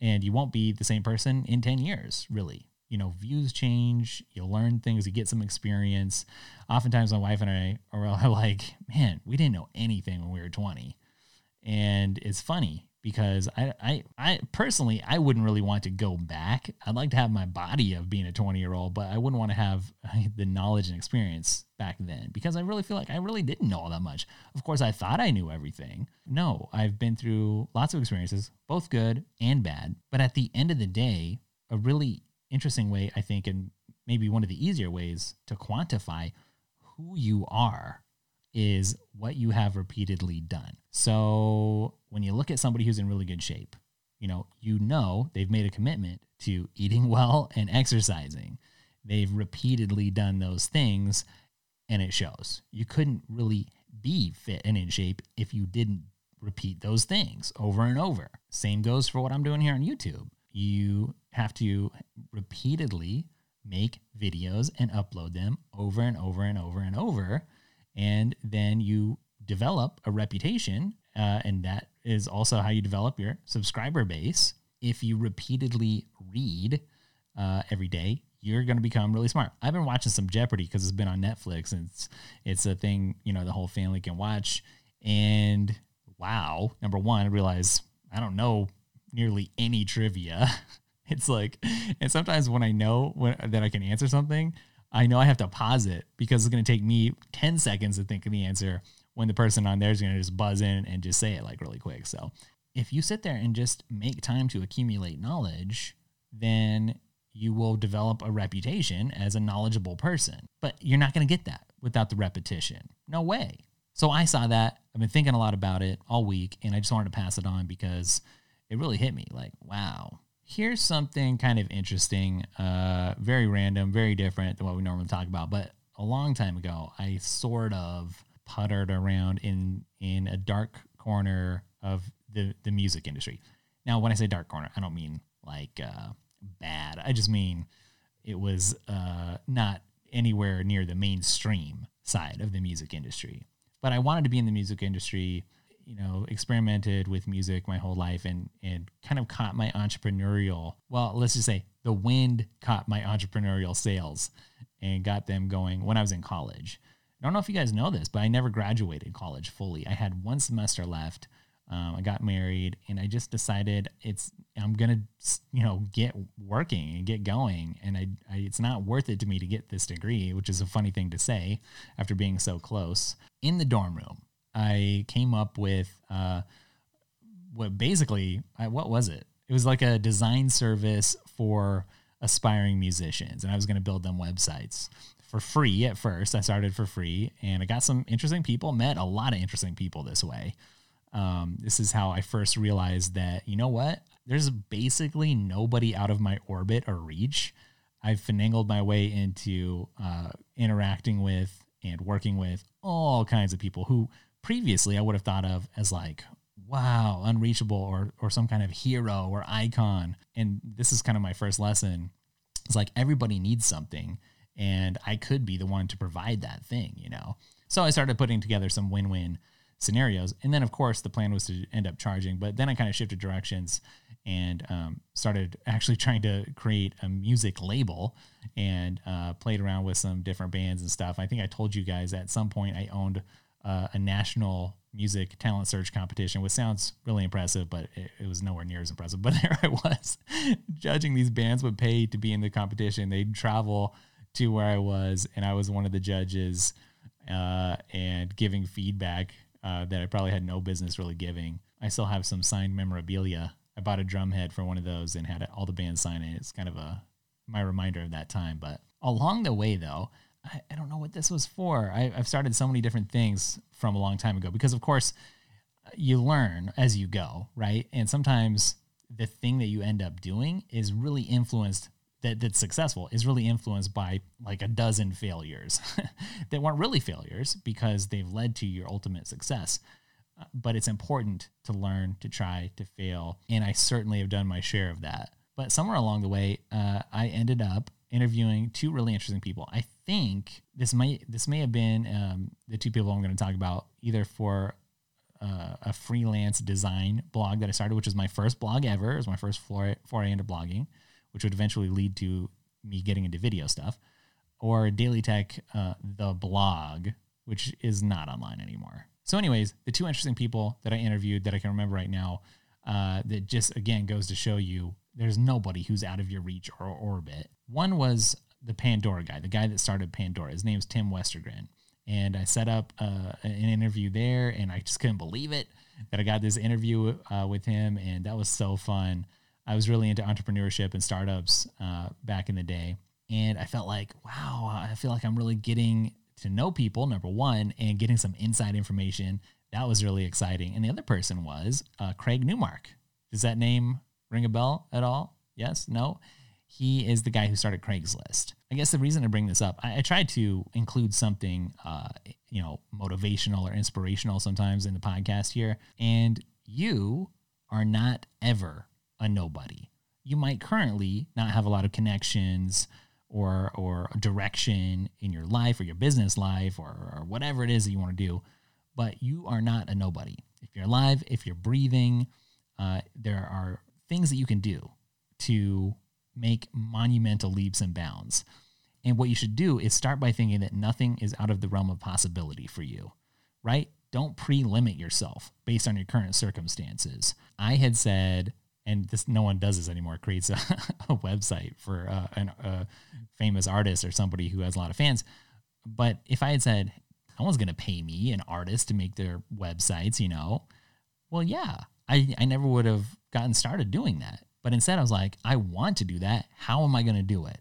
Speaker 1: And you won't be the same person in 10 years, really. You know, views change, you'll learn things, you get some experience. Oftentimes, my wife and I are like, man, we didn't know anything when we were 20 and it's funny because I, I, I personally, I wouldn't really want to go back. I'd like to have my body of being a 20 year old, but I wouldn't want to have the knowledge and experience back then because I really feel like I really didn't know all that much. Of course, I thought I knew everything. No, I've been through lots of experiences, both good and bad. But at the end of the day, a really interesting way, I think, and maybe one of the easier ways to quantify who you are is what you have repeatedly done. So when you look at somebody who's in really good shape, you know, you know they've made a commitment to eating well and exercising. They've repeatedly done those things and it shows. You couldn't really be fit and in shape if you didn't repeat those things over and over. Same goes for what I'm doing here on YouTube. You have to repeatedly make videos and upload them over and over and over and over and then you develop a reputation, uh, and that is also how you develop your subscriber base. If you repeatedly read uh, every day, you're going to become really smart. I've been watching some Jeopardy because it's been on Netflix and it's it's a thing you know the whole family can watch. And wow, number one, I realize I don't know nearly any trivia. it's like, and sometimes when I know when, that I can answer something, I know I have to pause it because it's going to take me 10 seconds to think of the answer when the person on there is going to just buzz in and just say it like really quick. So if you sit there and just make time to accumulate knowledge, then you will develop a reputation as a knowledgeable person. But you're not going to get that without the repetition. No way. So I saw that. I've been thinking a lot about it all week, and I just wanted to pass it on because it really hit me. Like, wow, here's something kind of interesting, uh, very random, very different than what we normally talk about. But a long time ago, I sort of puttered around in in a dark corner of the the music industry. Now, when I say dark corner, I don't mean like uh, bad. I just mean it was uh, not anywhere near the mainstream side of the music industry. But I wanted to be in the music industry you know, experimented with music my whole life and and kind of caught my entrepreneurial, well, let's just say the wind caught my entrepreneurial sails and got them going when I was in college. I don't know if you guys know this, but I never graduated college fully. I had one semester left. Um, I got married, and I just decided it's I'm gonna you know get working and get going, and I, I it's not worth it to me to get this degree, which is a funny thing to say after being so close. In the dorm room, I came up with uh, what basically I, what was it? It was like a design service for aspiring musicians, and I was going to build them websites for free at first. I started for free, and I got some interesting people. Met a lot of interesting people this way. Um, this is how I first realized that you know what? There's basically nobody out of my orbit or reach. I've finagled my way into uh, interacting with and working with all kinds of people who previously I would have thought of as like, wow, unreachable or or some kind of hero or icon. And this is kind of my first lesson. It's like everybody needs something and I could be the one to provide that thing, you know. So I started putting together some win-win scenarios. And then, of course, the plan was to end up charging. But then I kind of shifted directions and um, started actually trying to create a music label and uh, played around with some different bands and stuff. I think I told you guys at some point I owned uh, a national music talent search competition, which sounds really impressive, but it, it, was nowhere near as impressive. But there I was judging these bands would pay to be in the competition. They'd travel to where I was, and I was one of the judges uh, and giving feedback uh, that I probably had no business really giving. I still have some signed memorabilia. I bought a drum head for one of those and had all the bands sign it. It's kind of a my reminder of that time. But along the way, though, I, I don't know what this was for. I, I've started so many different things from a long time ago because, of course, you learn as you go, right? And sometimes the thing that you end up doing is really influenced that that's successful is really influenced by like a dozen failures that weren't really failures because they've led to your ultimate success. But it's important to learn, to try, to fail, and I certainly have done my share of that. But somewhere along the way, uh, I ended up interviewing two really interesting people. I think this might this may have been um, the two people I'm going to talk about either for uh, a freelance design blog that I started, which was my first blog ever. It was my first foray, foray into blogging, which would eventually lead to me getting into video stuff, or Daily Tech, uh, the blog, which is not online anymore. So, anyways, the two interesting people that I interviewed that I can remember right now, uh, that just again goes to show you there's nobody who's out of your reach or orbit. One was the Pandora guy, the guy that started Pandora. His name is Tim Westergren. And I set up uh, an interview there, and I just couldn't believe it that I got this interview uh, with him, and that was so fun. I was really into entrepreneurship and startups uh, back in the day, and I felt like, wow, I feel like I'm really getting to know people, number one, and getting some inside information. That was really exciting. And the other person was uh, Craig Newmark. Does that name ring a bell at all? Yes? No? He is the guy who started Craigslist. I guess the reason I bring this up, I, I tried to include something, uh, you know, motivational or inspirational sometimes in the podcast here. And you are not ever a nobody. You might currently not have a lot of connections or or direction in your life or your business life or, or whatever it is that you want to do, but you are not a nobody. If you're alive, if you're breathing, uh, there are things that you can do to make monumental leaps and bounds. And what you should do is start by thinking that nothing is out of the realm of possibility for you, right? Don't pre limit yourself based on your current circumstances. I had said, and this no one does this anymore, creates a, a website for uh, an, a famous artist or somebody who has a lot of fans. But if I had said, no one's going to pay me, an artist, to make their websites, you know, well, yeah, I, I never would have gotten started doing that. But instead, I was like, I want to do that. How am I going to do it?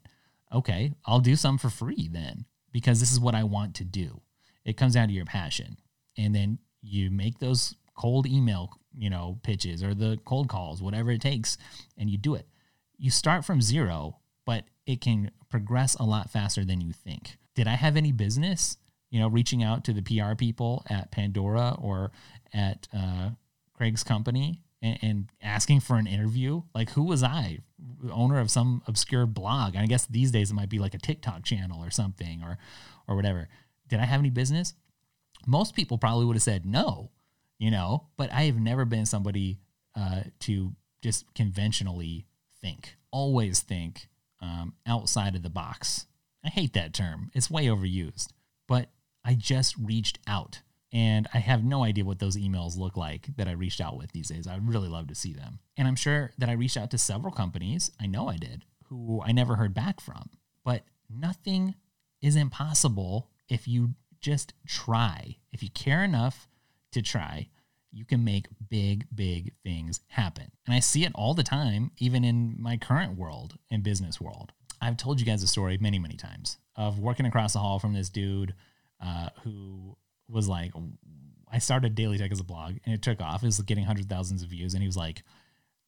Speaker 1: Okay, I'll do some for free then because this is what I want to do. It comes down to your passion. And then you make those cold email, you know, pitches or the cold calls, whatever it takes, and you do it. You start from zero, but it can progress a lot faster than you think. Did I have any business, you know, reaching out to the PR people at Pandora or at uh, Craig's company and, and asking for an interview. Like, who was I? Owner of some obscure blog. I guess these days it might be like a TikTok channel or something or or whatever. Did I have any business? Most people probably would have said no, you know, but I have never been somebody uh, to just conventionally think, always think um, outside of the box. I hate that term, it's way overused, but I just reached out and I have no idea what those emails look like that I reached out with these days. I'd really love to see them. And I'm sure that I reached out to several companies, I know I did, who I never heard back from. But nothing is impossible if you just try. If you care enough to try, you can make big, big things happen. And I see it all the time, even in my current world and business world. I've told you guys a story many, many times of working across the hall from this dude uh, who was like, I started Daily Tech as a blog and it took off. It was getting hundred thousands of views, and he was like,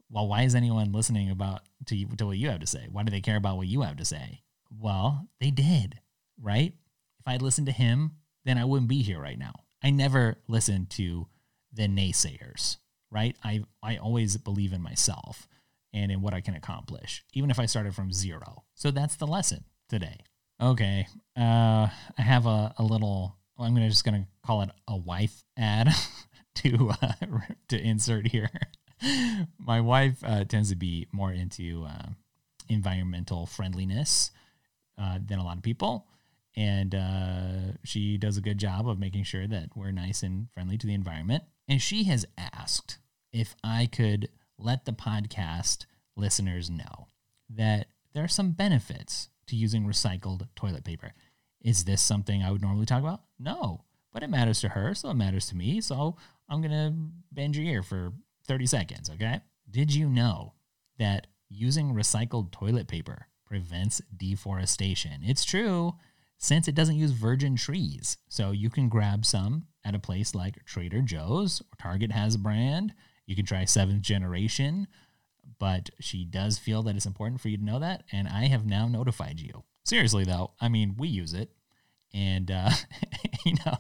Speaker 1: "Well, why is anyone listening about to to what you have to say? Why do they care about what you have to say?" Well, they did, right? If I'd listened to him, then I wouldn't be here right now. I never listened to the naysayers, right? I I always believe in myself and in what I can accomplish, even if I started from zero. So that's the lesson today. Okay, uh, I have a, a little I'm gonna just gonna call it a wife ad to uh, to insert here. My wife uh, tends to be more into uh, environmental friendliness uh, than a lot of people, and uh, she does a good job of making sure that we're nice and friendly to the environment. And she has asked if I could let the podcast listeners know that there are some benefits to using recycled toilet paper. Is this something I would normally talk about? No, but it matters to her, so it matters to me. So I'm going to bend your ear for 30 seconds, okay? Did you know that using recycled toilet paper prevents deforestation? It's true since it doesn't use virgin trees. So you can grab some at a place like Trader Joe's or Target has a brand. You can try seventh generation, but she does feel that it's important for you to know that. And I have now notified you. Seriously, though, I mean, we use it. And, uh, you know,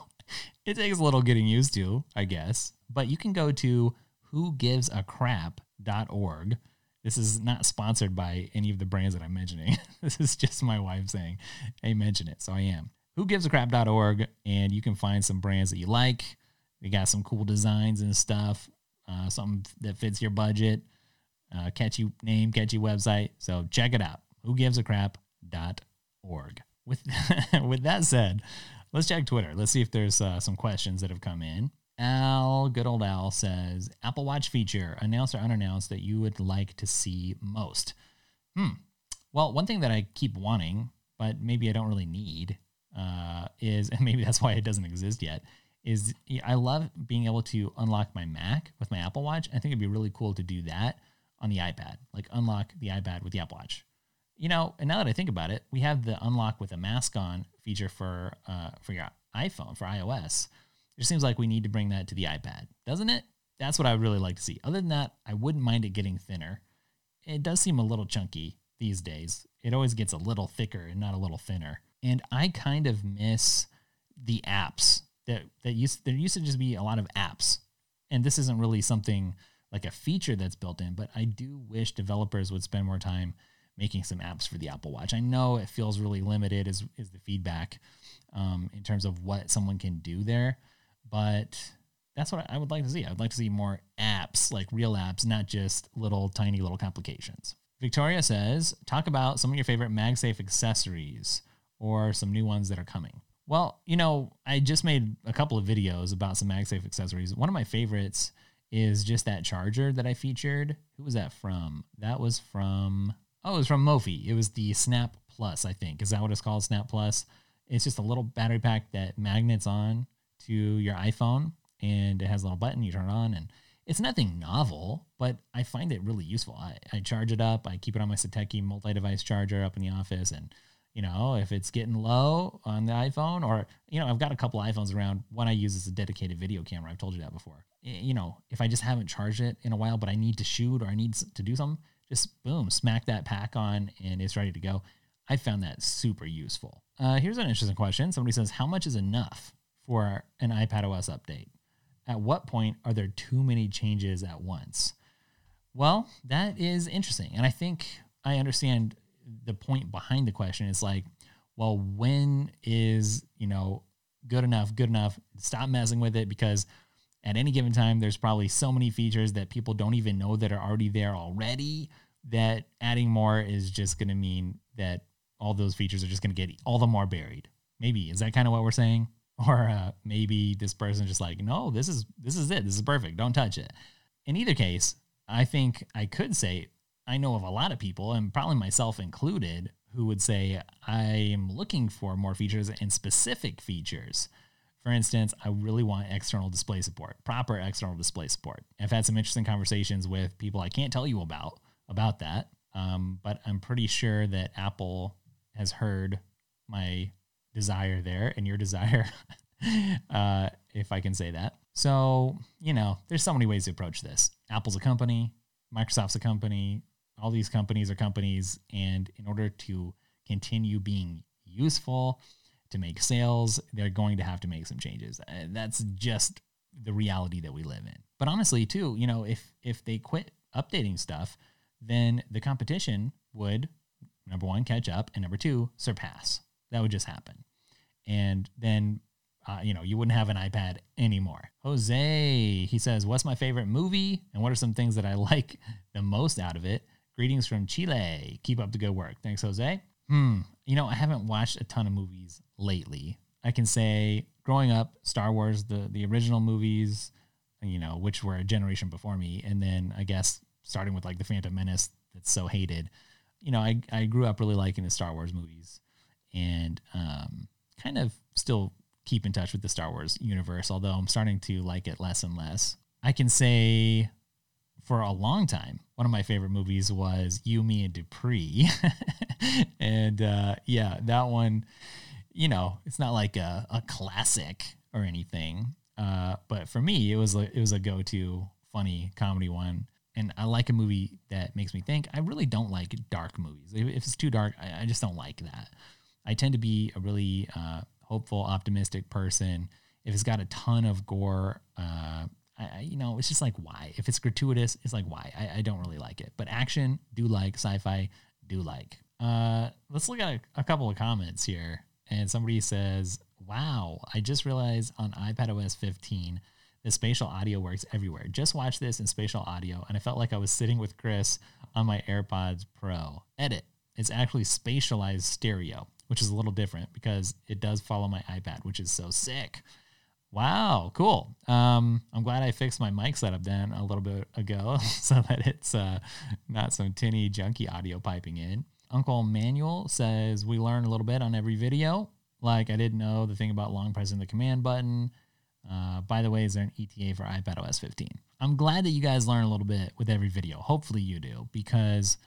Speaker 1: it takes a little getting used to, I guess. But you can go to whogivesacrap.org. This is not sponsored by any of the brands that I'm mentioning. this is just my wife saying, hey, mention it. So I am. Whogivesacrap.org. And you can find some brands that you like. They got some cool designs and stuff, uh, something that fits your budget, uh, catchy name, catchy website. So check it out. Whogivesacrap.org with with that said, let's check Twitter. Let's see if there's uh, some questions that have come in. Al, good old Al says Apple Watch feature announced or unannounced that you would like to see most. Hmm. Well, one thing that I keep wanting, but maybe I don't really need, uh, is and maybe that's why it doesn't exist yet. Is I love being able to unlock my Mac with my Apple Watch. I think it'd be really cool to do that on the iPad, like unlock the iPad with the Apple Watch you know, and now that I think about it, we have the unlock with a mask on feature for uh, for your iPhone for iOS. It just seems like we need to bring that to the iPad, doesn't it? That's what I would really like to see. Other than that, I wouldn't mind it getting thinner. It does seem a little chunky these days. It always gets a little thicker and not a little thinner. And I kind of miss the apps that that used there used to just be a lot of apps. And this isn't really something like a feature that's built in, but I do wish developers would spend more time making some apps for the Apple Watch. I know it feels really limited, is is the feedback um, in terms of what someone can do there, but that's what I would like to see. I would like to see more apps, like real apps, not just little tiny little complications. Victoria says, talk about some of your favorite MagSafe accessories or some new ones that are coming. Well, you know, I just made a couple of videos about some MagSafe accessories. One of my favorites is just that charger that I featured. Who was that from? That was from oh, it was from Mophie. It was the Snap Plus, I think. Is that what it's called? Snap Plus. It's just a little battery pack that magnets on to your iPhone and it has a little button you turn it on and it's nothing novel, but I find it really useful. I, I charge it up, I keep it on my Satechi multi-device charger up in the office and you know, if it's getting low on the iPhone, or you know, I've got a couple iPhones around. One I use is a dedicated video camera. I've told you that before. You know, if I just haven't charged it in a while, but I need to shoot or I need to do something, just boom, smack that pack on, and it's ready to go. I found that super useful. Uh, here's an interesting question. Somebody says, "How much is enough for an iPad OS update? At what point are there too many changes at once?" Well, that is interesting, and I think I understand the point behind the question It's like, well, when is, you know, good enough, good enough? Stop messing with it because at any given time, there's probably so many features that people don't even know that are already there already that adding more is just going to mean that all those features are just going to get all the more buried. Maybe is that kind of what we're saying? Or uh, maybe this person just like, no, this is this is it. This is perfect. Don't touch it. In either case, I think I could say I know of a lot of people, and probably myself included, who would say, I am looking for more features and specific features. For instance, I really want external display support, proper external display support. I've had some interesting conversations with people I can't tell you about about that, um, but I'm pretty sure that Apple has heard my desire there and your desire, uh, if I can say that. So, you know, there's so many ways to approach this. Apple's a company, Microsoft's a company, all these companies are companies, and in order to continue being useful, to make sales, they're going to have to make some changes. Uh, that's just the reality that we live in. But honestly, too, you know, if if they quit updating stuff, then the competition would number one catch up, and number two surpass. That would just happen, and then uh, you know, you wouldn't have an iPad anymore. Jose, he says, What's my favorite movie? And what are some things that I like the most out of it? Greetings from Chile. Keep up the good work. Thanks, Jose. Hmm. You know, I haven't watched a ton of movies lately. I can say growing up, Star Wars, the the original movies, you know, which were a generation before me, and then I guess starting with like the Phantom Menace that's so hated. You know, I I grew up really liking the Star Wars movies, and um, kind of still keep in touch with the Star Wars universe, although I'm starting to like it less and less. I can say for a long time, one of my favorite movies was You, Me, and Dupree. and uh, yeah, that one, you know, it's not like a, a classic or anything. Uh, but for me, it was a, it was a go to funny comedy one. And I like a movie that makes me think. I really don't like dark movies. If, if it's too dark, I, I, just don't like that. I tend to be a really uh, hopeful, optimistic person. If it's got a ton of gore, uh, I, you know, it's just like why? If it's gratuitous, it's like why? I, I don't really like it. But action, do like. Sci-fi, do like. Uh, let's look at a, a couple of comments here. And somebody says, "Wow, I just realized on iPad OS 15." the spatial audio works everywhere. Just watch this in spatial audio, and I felt like I was sitting with Chris on my AirPods Pro. Edit. It's actually spatialized stereo, which is a little different because it does follow my iPad, which is so sick. Wow, cool. Um, I'm glad I fixed my mic setup then a little bit ago so that it's uh, not some tinny, junky audio piping in. Uncle Manuel says we learn a little bit on every video. Like I didn't know the thing about long pressing the command button. Uh, by the way, is there an ETA for iPad OS 15? I'm glad that you guys learn a little bit with every video. Hopefully you do because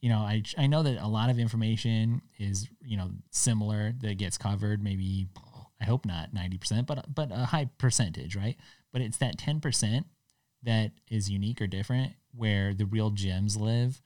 Speaker 1: you know I I know that a lot of information is you know similar that gets covered maybe I hope not 90%, but but a high percentage, right? But it's that 10% that is unique or different where the real gems live.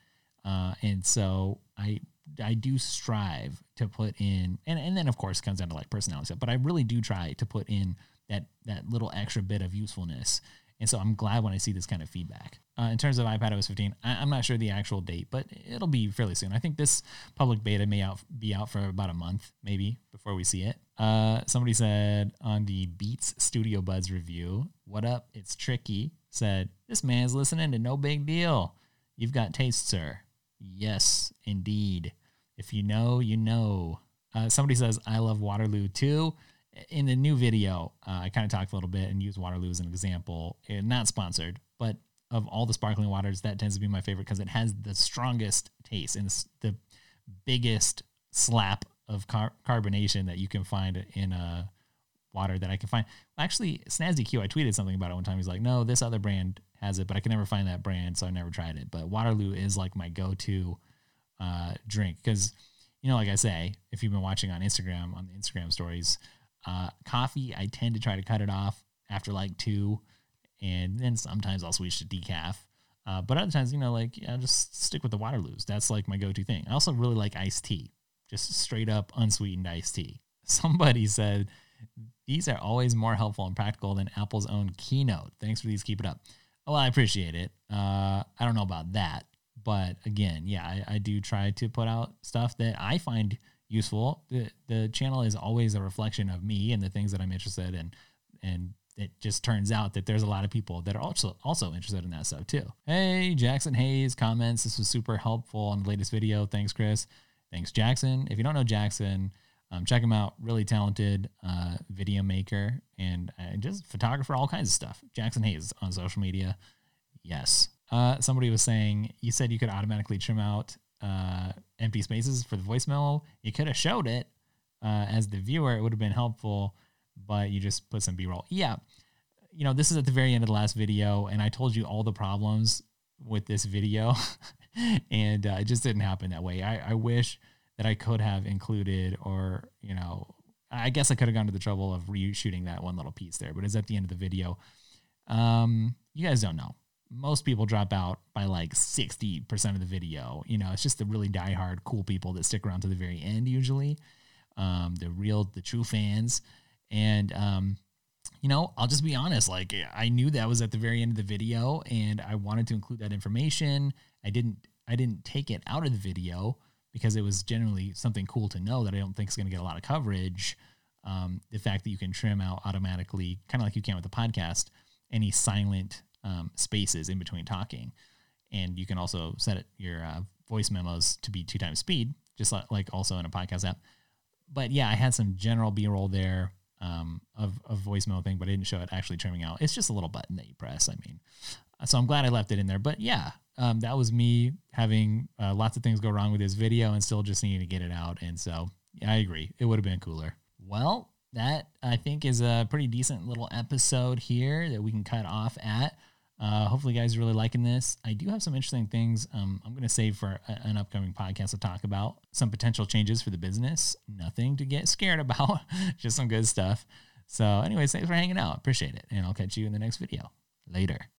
Speaker 1: Uh, and so I I do strive to put in and, and then of course comes down to like personality stuff, but I really do try to put in that that little extra bit of usefulness And so I'm glad when I see this kind of feedback. Uh, in terms of iPad OS 15, I, am not sure the actual date, but it'll be fairly soon. I think this public beta may out, be out for about a month, maybe, before we see it. Uh, somebody said on the Beats Studio Buds review, What up? It's tricky. Said, This man's listening to no big deal. You've got taste, sir. Yes, indeed. If you know, you know. Uh, somebody says, I love Waterloo too in the new video, uh, I kind of talked a little bit and used Waterloo as an example. And not sponsored, but of all the sparkling waters, that tends to be my favorite because it has the strongest taste and the biggest slap of car- carbonation that you can find in a water that I can find. Actually, Snazzy Q, I tweeted something about it one time. He's like, "No, this other brand has it, but I can never find that brand, so I never tried it." But Waterloo is like my go-to uh, drink because, you know, like I say, if you've been watching on Instagram on the Instagram stories, uh, coffee, I tend to try to cut it off after like two, and then sometimes I'll switch to decaf. Uh, but other times, you know, like I'll just stick with the Waterloos. That's like my go-to thing. I also really like iced tea, just straight up unsweetened iced tea. Somebody said these are always more helpful and practical than Apple's own keynote. Thanks for these. Keep it up. Well, I appreciate it. Uh, I don't know about that, but again, yeah, I, I do try to put out stuff that I find useful. The the channel is always a reflection of me and the things that I'm interested in, and it just turns out that there's a lot of people that are also also interested in that stuff too. Hey, Jackson Hayes comments. This was super helpful on the latest video. Thanks, Chris. Thanks, Jackson. If you don't know Jackson, um, check him out. Really talented uh, video maker and uh, just photographer, all kinds of stuff. Jackson Hayes on social media. Yes. Uh, somebody was saying you said you could automatically trim out uh, empty spaces for the voicemail. You could have showed it uh, as the viewer. It would have been helpful, but you just put some B roll. Yeah. You know, this is at the very end of the last video, and I told you all the problems with this video, and uh, it just didn't happen that way. I, I wish that I could have included, or, you know, I guess I could have gone to the trouble of reshooting that one little piece there, but it's at the end of the video. Um, you guys don't know most people drop out by like 60% of the video. You know, it's just the really diehard cool people that stick around to the very end usually. Um, the real, the true fans. And, um, you know, I'll just be honest. Like, I knew that was at the very end of the video, and I wanted to include that information. I didn't, I didn't take it out of the video because it was generally something cool to know that I don't think is going to get a lot of coverage. Um, the fact that you can trim out automatically, kind of like you can with the podcast, any silent um, spaces in between talking. And you can also set it, your uh, voice memos to be two times speed, just like, also in a podcast app. But yeah, I had some general B roll there um, of, of voicemail thing, but I didn't show it actually trimming out. It's just a little button that you press. I mean, so I'm glad I left it in there. But yeah, um, that was me having uh, lots of things go wrong with this video and still just needing to get it out. And so yeah, I agree. It would have been cooler. Well, that I think is a pretty decent little episode here that we can cut off at. Uh, hopefully, you guys are really liking this. I do have some interesting things um, I'm going to save for a, an upcoming podcast to talk about. Some potential changes for the business. Nothing to get scared about, just some good stuff. So, anyways, thanks for hanging out. Appreciate it. And I'll catch you in the next video. Later.